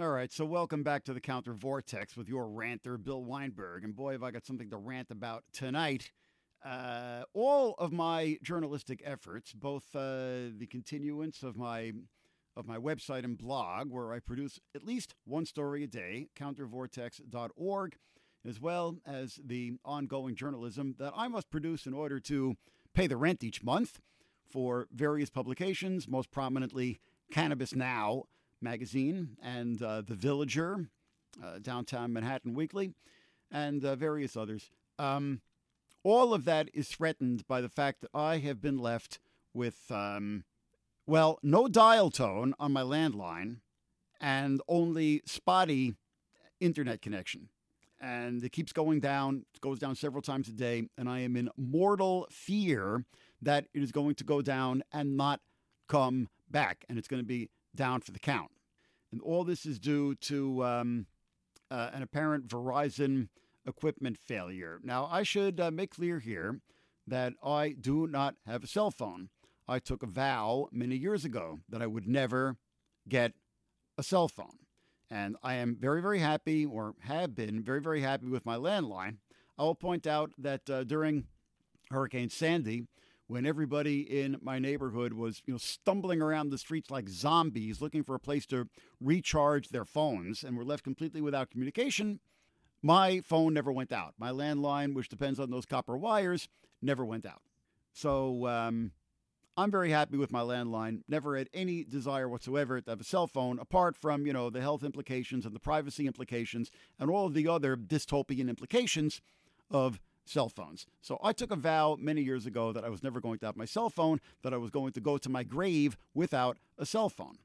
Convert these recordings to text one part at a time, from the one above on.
All right, so welcome back to the Counter Vortex with your ranter, Bill Weinberg. And boy, have I got something to rant about tonight. Uh, all of my journalistic efforts, both uh, the continuance of my of my website and blog, where I produce at least one story a day, countervortex.org, as well as the ongoing journalism that I must produce in order to pay the rent each month for various publications, most prominently Cannabis Now magazine and uh, The Villager, uh, Downtown Manhattan Weekly, and uh, various others. Um, all of that is threatened by the fact that I have been left with, um, well, no dial tone on my landline and only spotty internet connection. And it keeps going down, it goes down several times a day, and I am in mortal fear that it is going to go down and not come back, and it's going to be down for the count. And all this is due to um, uh, an apparent Verizon equipment failure. Now, I should uh, make clear here that I do not have a cell phone. I took a vow many years ago that I would never get a cell phone. And I am very, very happy, or have been very, very happy with my landline. I will point out that uh, during Hurricane Sandy, when everybody in my neighborhood was, you know, stumbling around the streets like zombies looking for a place to recharge their phones and were left completely without communication, my phone never went out. My landline, which depends on those copper wires, never went out. So um, I'm very happy with my landline. Never had any desire whatsoever to have a cell phone, apart from you know the health implications and the privacy implications and all of the other dystopian implications of cell phones. So I took a vow many years ago that I was never going to have my cell phone, that I was going to go to my grave without a cell phone.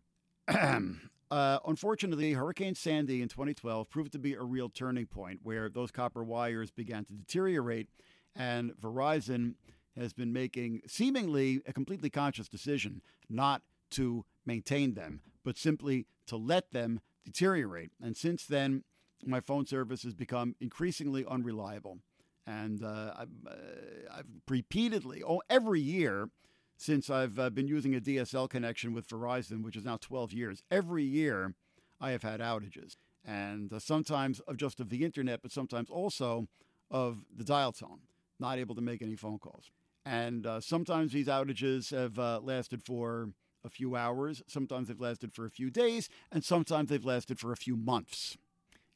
uh, unfortunately, Hurricane Sandy in 2012 proved to be a real turning point where those copper wires began to deteriorate, and Verizon has been making seemingly a completely conscious decision not to maintain them, but simply to let them deteriorate. And since then, my phone service has become increasingly unreliable. And uh, I've, uh, I've, repeatedly, oh, every year since I've uh, been using a DSL connection with Verizon, which is now 12 years, every year I have had outages. And uh, sometimes of just of the internet, but sometimes also of the dial tone, not able to make any phone calls. And sometimes these outages have lasted for a few hours, sometimes they've lasted for a few days, and sometimes they've lasted for a few months.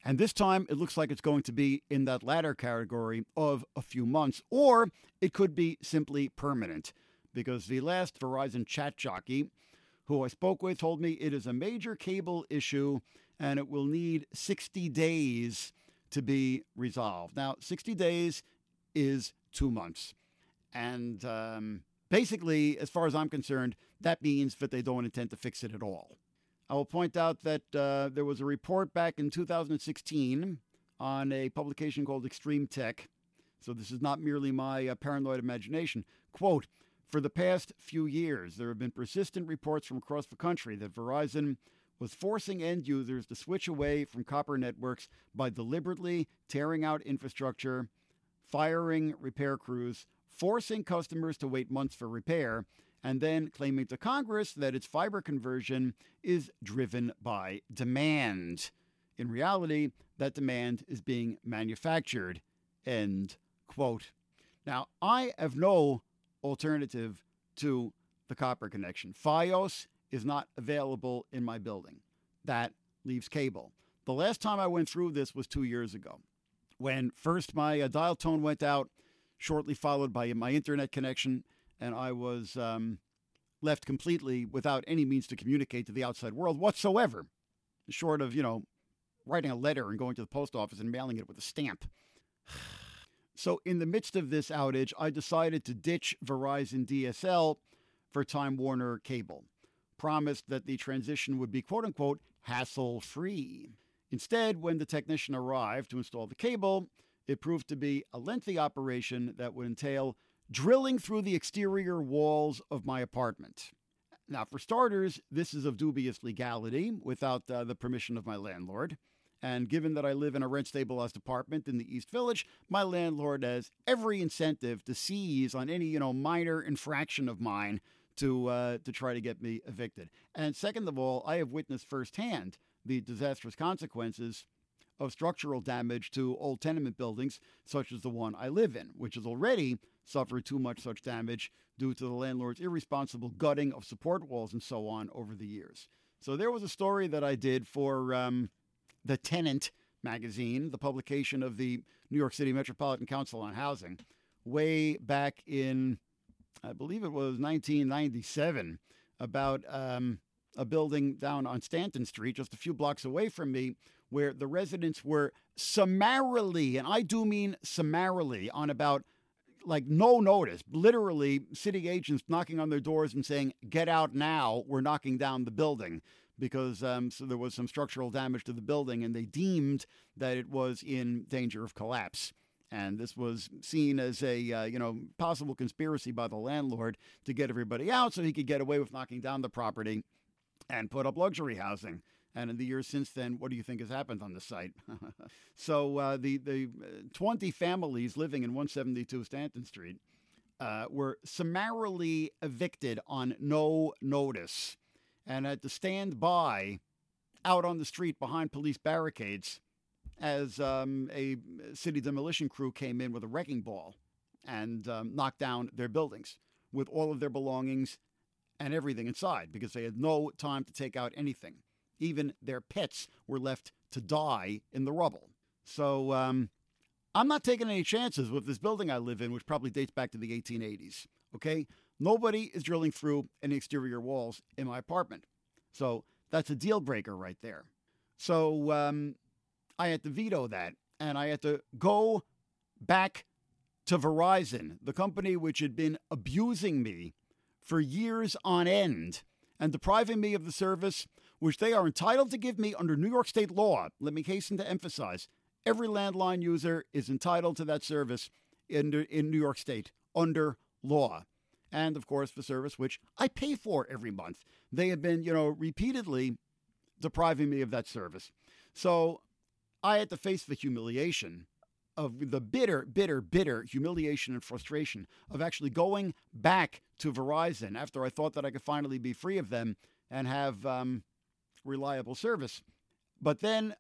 And this time it looks like it's going to be in that latter category of a few months, or it could be simply permanent, because the last Verizon chat jockey who I spoke with told me it is a major cable issue and it will need 60 days to be resolved. Now, 60 days is two months. And um, basically, as far as I'm concerned, that means that they don't intend to fix it at all. I will point out that uh, there was a report back in 2016 on a publication called Extreme Tech. So this is not merely my uh, paranoid imagination. Quote, for the past few years, there have been persistent reports from across the country that Verizon was forcing end users to switch away from copper networks by deliberately tearing out infrastructure, firing repair crews, forcing customers to wait months for repair, and then claiming to Congress that its fiber conversion is driven by demand. In reality, that demand is being manufactured. End quote. Now, I have no alternative to the copper connection. Fios is not available in my building. That leaves cable. The last time I went through this was two years ago when first my uh, dial tone went out, shortly followed by my internet connection, and I was um, left completely without any means to communicate to the outside world whatsoever, short of, you know, writing a letter and going to the post office and mailing it with a stamp. So, in the midst of this outage, I decided to ditch Verizon DSL for Time Warner Cable, promised that the transition would be quote unquote hassle free. Instead, when the technician arrived to install the cable, it proved to be a lengthy operation that would entail drilling through the exterior walls of my apartment. Now, for starters, this is of dubious legality without uh, the permission of my landlord. And given that I live in a rent stabilized apartment in the East Village, my landlord has every incentive to seize on any, you know, minor infraction of mine to uh, to try to get me evicted. And second of all, I have witnessed firsthand the disastrous consequences of structural damage to old tenement buildings, such as the one I live in, which has already suffered too much such damage due to the landlord's irresponsible gutting of support walls and so on over the years. So there was a story that I did for um, the Tenant magazine, the publication of the New York City Metropolitan Council on Housing, way back in, I believe it was 1997, about um, a building down on Stanton Street, just a few blocks away from me, where the residents were summarily, and I do mean summarily, on about like no notice, literally city agents knocking on their doors and saying, "Get out now! We're knocking down the building." Because um, so there was some structural damage to the building, and they deemed that it was in danger of collapse. And this was seen as a uh, you know possible conspiracy by the landlord to get everybody out, so he could get away with knocking down the property and put up luxury housing. And in the years since then, what do you think has happened on the site? so uh, the the uh, 20 families living in 172 Stanton Street uh, were summarily evicted on no notice, and had to stand by out on the street behind police barricades as um, a city demolition crew came in with a wrecking ball and um, knocked down their buildings with all of their belongings and everything inside because they had no time to take out anything. Even their pets were left to die in the rubble. So um, I'm not taking any chances with this building I live in, which probably dates back to the 1880s. Okay? Nobody is drilling through any exterior walls in my apartment. So that's a deal breaker right there. So um, I had to veto that and I had to go back to Verizon, the company which had been abusing me for years on end and depriving me of the service which they are entitled to give me under New York state law. Let me hasten to emphasize every landline user is entitled to that service in, in New York state under law. And of course, the service which I pay for every month. They have been, you know, repeatedly depriving me of that service. So I had to face the humiliation of the bitter, bitter, bitter humiliation and frustration of actually going back to Verizon after I thought that I could finally be free of them and have um, reliable service. But then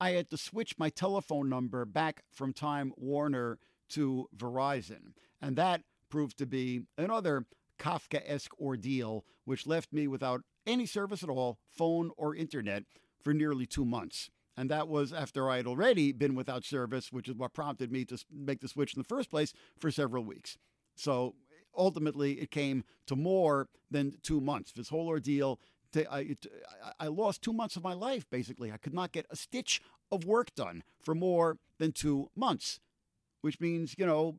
I had to switch my telephone number back from Time Warner to Verizon. And that proved to be another Kafka esque ordeal, which left me without any service at all, phone or internet, for nearly two months. And that was after I had already been without service, which is what prompted me to make the switch in the first place for several weeks. So ultimately, it came to more than two months. This whole ordeal I, I lost two months of my life, basically. I could not get a stitch of work done for more than two months, which means, you know,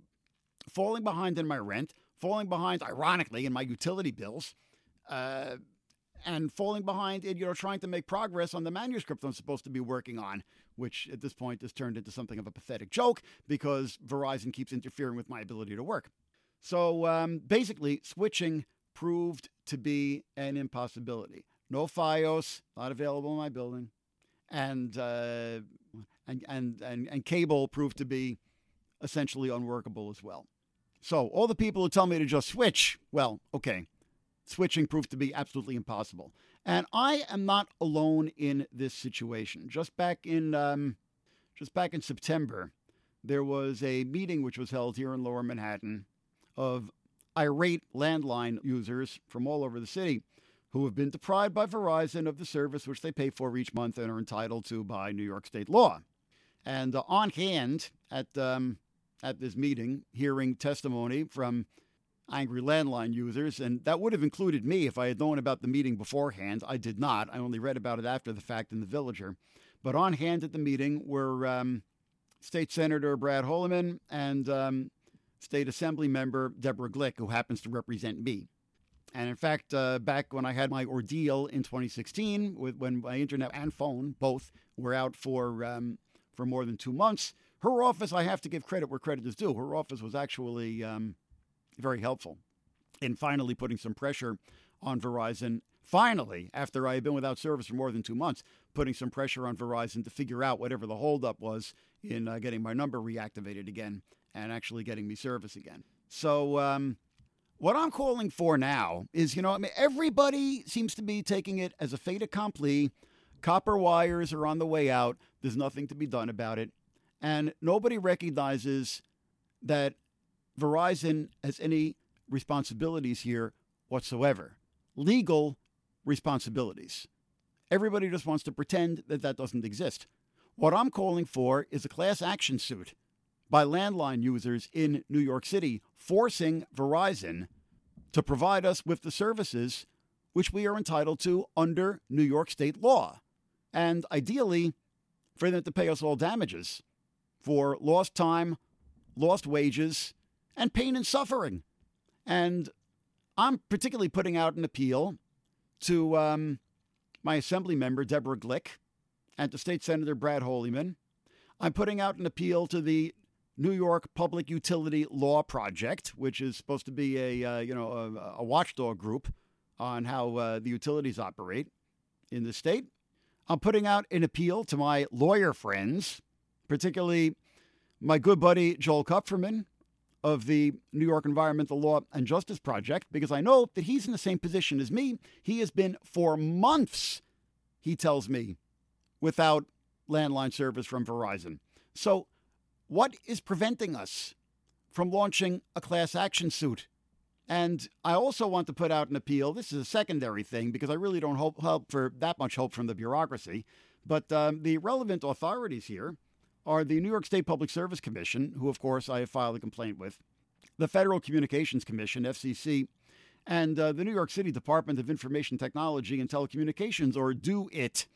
falling behind in my rent, falling behind, ironically, in my utility bills, uh, and falling behind in, you know, trying to make progress on the manuscript I'm supposed to be working on, which at this point has turned into something of a pathetic joke because Verizon keeps interfering with my ability to work. So um, basically, switching proved to be an impossibility. No FiOS, not available in my building, and uh, and, and and and cable proved to be essentially unworkable as well. So all the people who tell me to just switch, well, okay, switching proved to be absolutely impossible. And I am not alone in this situation. Just back in um, just back in September, there was a meeting which was held here in Lower Manhattan of irate landline users from all over the city who have been deprived by Verizon of the service which they pay for each month and are entitled to by New York state law. And uh, on hand at um, at this meeting, hearing testimony from angry landline users, and that would have included me if I had known about the meeting beforehand. I did not. I only read about it after the fact in the Villager. But on hand at the meeting were um, State Senator Brad Hoylman and um, State Assembly member Deborah Glick, who happens to represent me. And in fact, uh, back when I had my ordeal in 2016, with, when my internet and phone both were out for um, for more than two months, her office, I have to give credit where credit is due. Her office was actually um, very helpful in finally putting some pressure on Verizon. Finally, after I had been without service for more than two months, putting some pressure on Verizon to figure out whatever the holdup was in uh, getting my number reactivated again and actually getting me service again. So, um, what I'm calling for now is, you know, I mean, everybody seems to be taking it as a fait accompli. Copper wires are on the way out. There's nothing to be done about it. And nobody recognizes that Verizon has any responsibilities here whatsoever. Legal responsibilities. Everybody just wants to pretend that that doesn't exist. What I'm calling for is a class action suit by landline users in New York City, forcing Verizon to provide us with the services which we are entitled to under New York state law. And ideally, for them to pay us all damages for lost time, lost wages, and pain and suffering. And I'm particularly putting out an appeal to um, my assembly member, Deborah Glick, and to State Senator Brad Hoylman. I'm putting out an appeal to the New York Public Utility Law Project, which is supposed to be a uh, you know a, a, watchdog group on how uh, the utilities operate in the state. I'm putting out an appeal to my lawyer friends, particularly my good buddy Joel Kupferman of the New York Environmental Law and Justice Project, because I know that he's in the same position as me. He has been for months, he tells me, without landline service from Verizon. So what is preventing us from launching a class action suit? And I also want to put out an appeal. This is a secondary thing because I really don't hope, for that much hope from the bureaucracy. But um, the relevant authorities here are the New York State Public Service Commission, who, of course, I have filed a complaint with, the Federal Communications Commission, FCC, and uh, the New York City Department of Information Technology and Telecommunications, or DoITT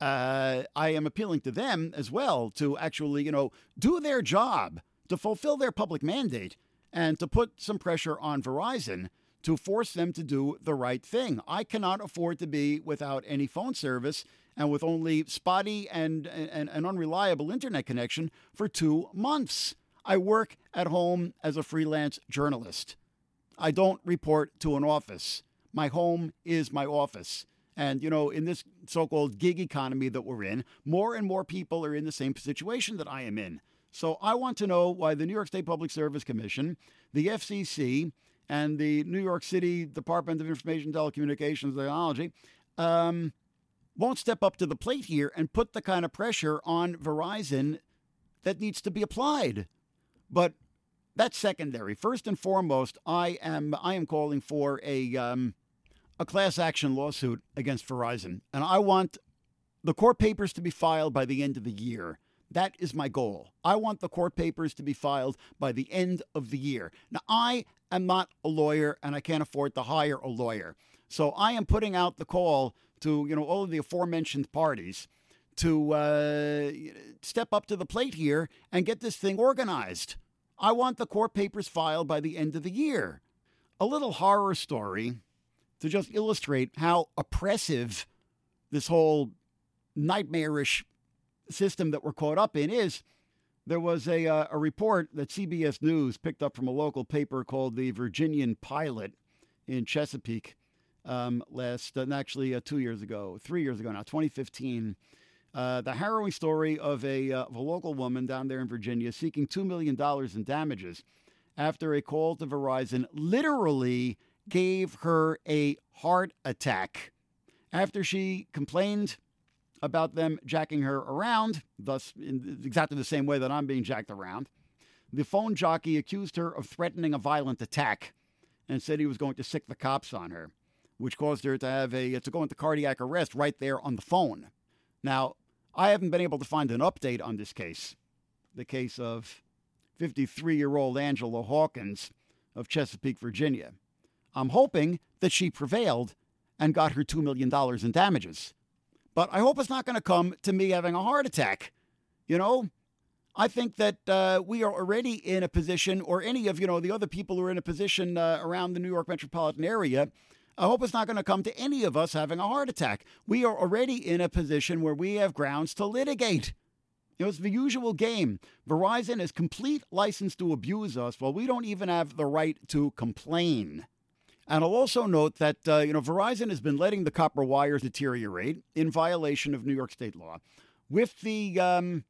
uh, I am appealing to them as well to actually, you know, do their job, to fulfill their public mandate, and to put some pressure on Verizon to force them to do the right thing. I cannot afford to be without any phone service and with only spotty and, an unreliable internet connection for two months. I work at home as a freelance journalist. I don't report to an office. My home is my office. And, you know, in this so called gig economy that we're in, more and more people are in the same situation that I am in. So I want to know why the New York State Public Service Commission, the FCC, and the New York City Department of Information Telecommunications and Technology um, won't step up to the plate here and put the kind of pressure on Verizon that needs to be applied. But that's secondary. First and foremost, I am I am calling for a um, a class action lawsuit against Verizon, and I want the court papers to be filed by the end of the year. That is my goal. I want the court papers to be filed by the end of the year. Now, I am not a lawyer and I can't afford to hire a lawyer. So I am putting out the call to, you know, all of the aforementioned parties to uh, step up to the plate here and get this thing organized. I want the court papers filed by the end of the year. A little horror story to just illustrate how oppressive this whole nightmarish system that we're caught up in is. There was a, uh, a report that CBS News picked up from a local paper called the Virginian Pilot in Chesapeake um, last, uh, actually uh, two years ago, three years ago now, 2015. Uh, the harrowing story of a, uh, of a local woman down there in Virginia seeking $2 million in damages after a call to Verizon literally gave her a heart attack after she complained about them jacking her around, thus in exactly the same way that I'm being jacked around. The phone jockey accused her of threatening a violent attack and said he was going to sic the cops on her, which caused her to have a to go into cardiac arrest right there on the phone. Now, I haven't been able to find an update on this case, the case of 53-year-old Angela Hawkins of Chesapeake, Virginia. I'm hoping that she prevailed and got her $2 million in damages. But I hope it's not going to come to me having a heart attack. You know, I think that uh, we are already in a position, or any of you know the other people who are in a position uh, around the New York metropolitan area. I hope it's not going to come to any of us having a heart attack. We are already in a position where we have grounds to litigate. You know, it's the usual game. Verizon has complete license to abuse us while we don't even have the right to complain. And I'll also note that uh, you know Verizon has been letting the copper wires deteriorate in violation of New York state law, with the um,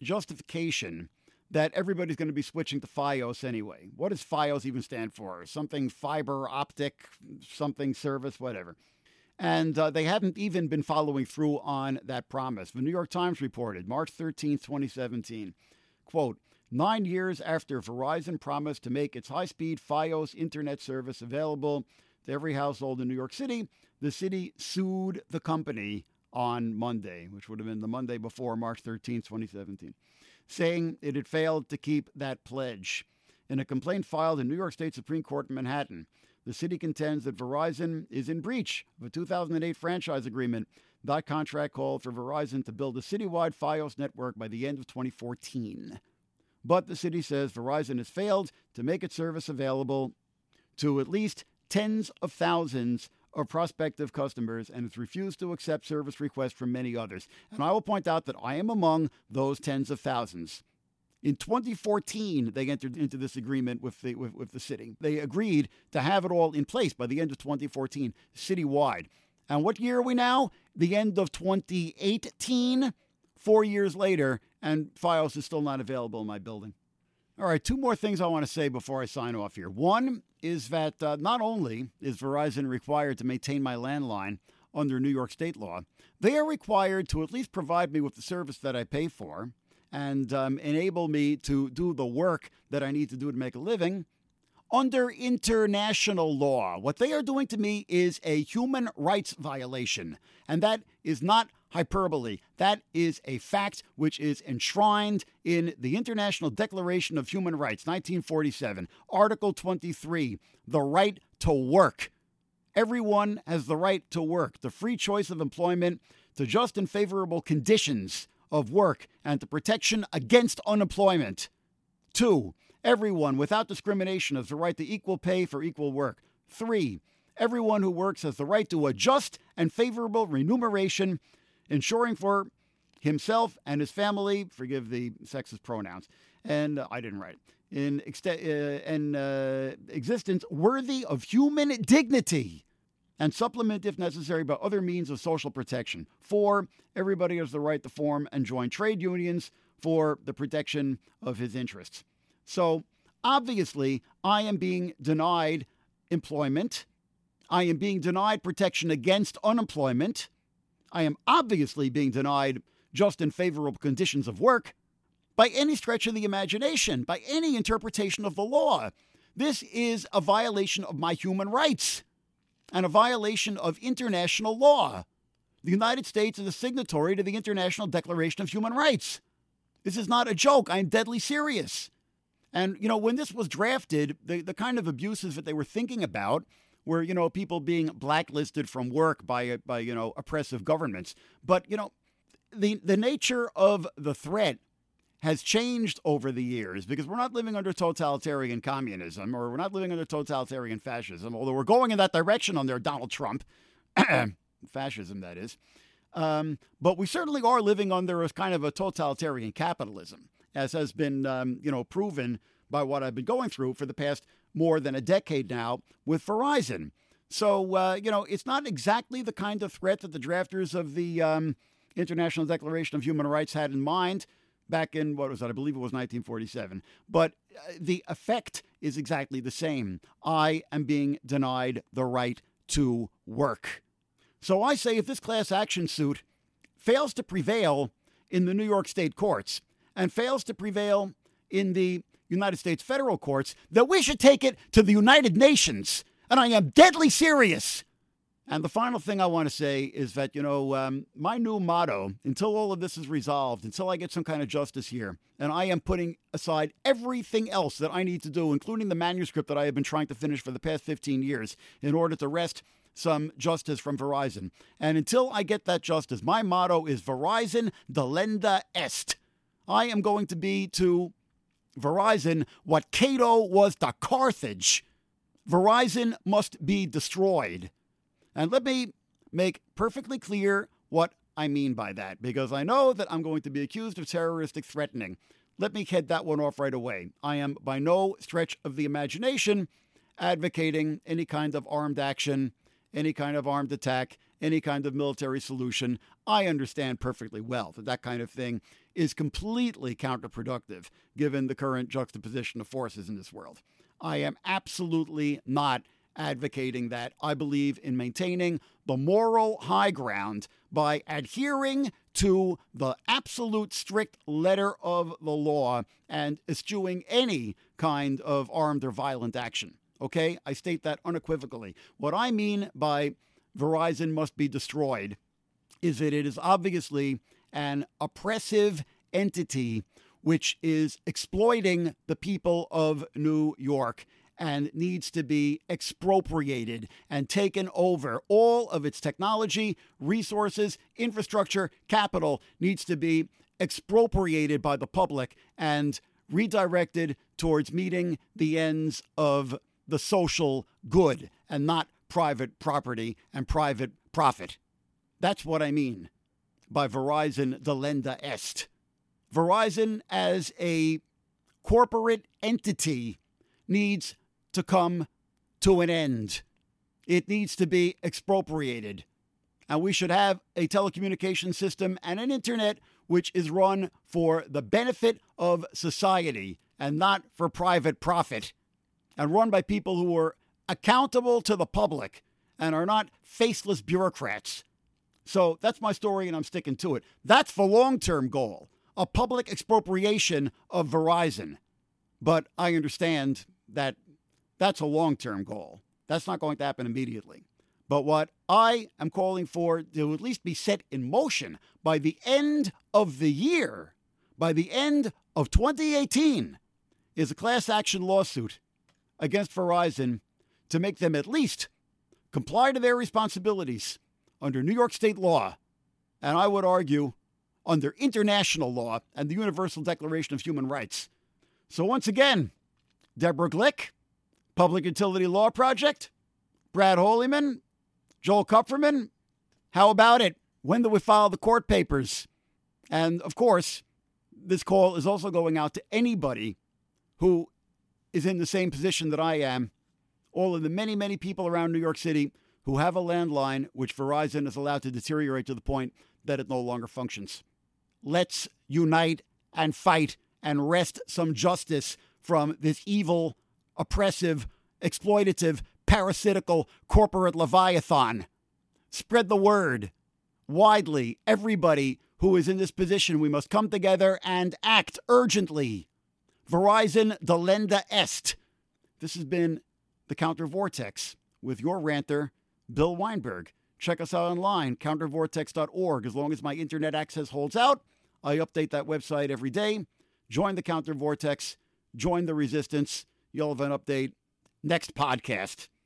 justification that everybody's going to be switching to FiOS anyway. What does FiOS even stand for? Something fiber optic, something service, whatever. And uh, they haven't even been following through on that promise. The New York Times reported March 13, 2017, quote, Nine years after Verizon promised to make its high speed Fios internet service available to every household in New York City, the city sued the company on Monday, which would have been the Monday before March 13, 2017, saying it had failed to keep that pledge. In a complaint filed in New York State Supreme Court in Manhattan, the city contends that Verizon is in breach of a 2008 franchise agreement. That contract called for Verizon to build a citywide Fios network by the end of 2014. But the city says Verizon has failed to make its service available to at least tens of thousands of prospective customers and has refused to accept service requests from many others. And I will point out that I am among those tens of thousands. In 2014, they entered into this agreement with the, with, with the city. They agreed to have it all in place by the end of 2014, citywide. And what year are we now? The end of 2018, four years later, and Fios is still not available in my building. All right, two more things I want to say before I sign off here. One is that uh, not only is Verizon required to maintain my landline under New York state law, they are required to at least provide me with the service that I pay for and um, enable me to do the work that I need to do to make a living under international law. What they are doing to me is a human rights violation, and that is not hyperbole. That is a fact which is enshrined in the International Declaration of Human Rights, 1947, Article 23, the right to work. Everyone has the right to work, the free choice of employment, to just and favorable conditions of work and to protection against unemployment. Two, everyone without discrimination has the right to equal pay for equal work. Three, everyone who works has the right to a just and favorable remuneration, ensuring for himself and his family, forgive the sexist pronouns, and uh, I didn't write, in, uh, uh, existence worthy of human dignity and supplement, if necessary, by other means of social protection. Four, everybody has the right to form and join trade unions for the protection of his interests. So, obviously, I am being denied employment. I am being denied protection against unemployment. I am obviously being denied just and favorable conditions of work by any stretch of the imagination, by any interpretation of the law. This is a violation of my human rights and a violation of international law. The United States is a signatory to the International Declaration of Human Rights. This is not a joke. I'm deadly serious. And, you know, when this was drafted, the, the kind of abuses that they were thinking about were, you know, people being blacklisted from work by, by you know, oppressive governments. But, you know, the, the nature of the threat has changed over the years because we're not living under totalitarian communism or we're not living under totalitarian fascism, although we're going in that direction under Donald Trump, fascism, that is. Um, but we certainly are living under a kind of a totalitarian capitalism, as has been, um, you know, proven by what I've been going through for the past more than a decade now with Verizon. So, uh, you know, it's not exactly the kind of threat that the drafters of the um, International Declaration of Human Rights had in mind back in what was that? I believe it was 1947. But uh, the effect is exactly the same. I am being denied the right to work. So I say if this class action suit fails to prevail in the New York state courts and fails to prevail in the United States federal courts, that we should take it to the United Nations. And I am deadly serious. And the final thing I want to say is that, you know, um, my new motto, until all of this is resolved, until I get some kind of justice here, and I am putting aside everything else that I need to do, including the manuscript that I have been trying to finish for the past 15 years, in order to wrest some justice from Verizon. And until I get that justice, my motto is Verizon delenda est. I am going to be to Verizon what Cato was to Carthage. Verizon must be destroyed. And let me make perfectly clear what I mean by that, because I know that I'm going to be accused of terroristic threatening. Let me head that one off right away. I am by no stretch of the imagination advocating any kind of armed action, any kind of armed attack, any kind of military solution. I understand perfectly well that that kind of thing is completely counterproductive given the current juxtaposition of forces in this world. I am absolutely not advocating that. I believe in maintaining the moral high ground by adhering to the absolute strict letter of the law and eschewing any kind of armed or violent action. Okay? I state that unequivocally. What I mean by Verizon must be destroyed is that it is obviously an oppressive entity which is exploiting the people of New York and needs to be expropriated and taken over. All of its technology, resources, infrastructure, capital needs to be expropriated by the public and redirected towards meeting the ends of the social good and not private property and private profit. That's what I mean by Verizon delenda est. Verizon as a corporate entity needs to come to an end. It needs to be expropriated. And we should have a telecommunication system and an internet which is run for the benefit of society and not for private profit, and run by people who are accountable to the public and are not faceless bureaucrats. So that's my story, and I'm sticking to it. That's the long term goal a public expropriation of Verizon. But I understand that that's a long term goal. That's not going to happen immediately. But what I am calling for to at least be set in motion by the end of the year, by the end of 2018, is a class action lawsuit against Verizon to make them at least comply to their responsibilities under New York state law, and I would argue under international law and the Universal Declaration of Human Rights. So, once again, Deborah Glick, Public Utility Law Project, Brad Hoylman, Joel Kupferman. How about it? When do we file the court papers? And of course, this call is also going out to anybody who is in the same position that I am. All of the many, many people around New York City who have a landline which Verizon is allowed to deteriorate to the point that it no longer functions. Let's unite and fight and wrest some justice from this evil, oppressive, exploitative, parasitical corporate leviathan. Spread the word widely. Everybody who is in this position, we must come together and act urgently. Verizon delenda est. This has been the Counter Vortex with your ranter, Bill Weinberg. Check us out online, countervortex.org. As long as my internet access holds out, I update that website every day. Join the Counter Vortex, join the resistance. You'll have an update next podcast.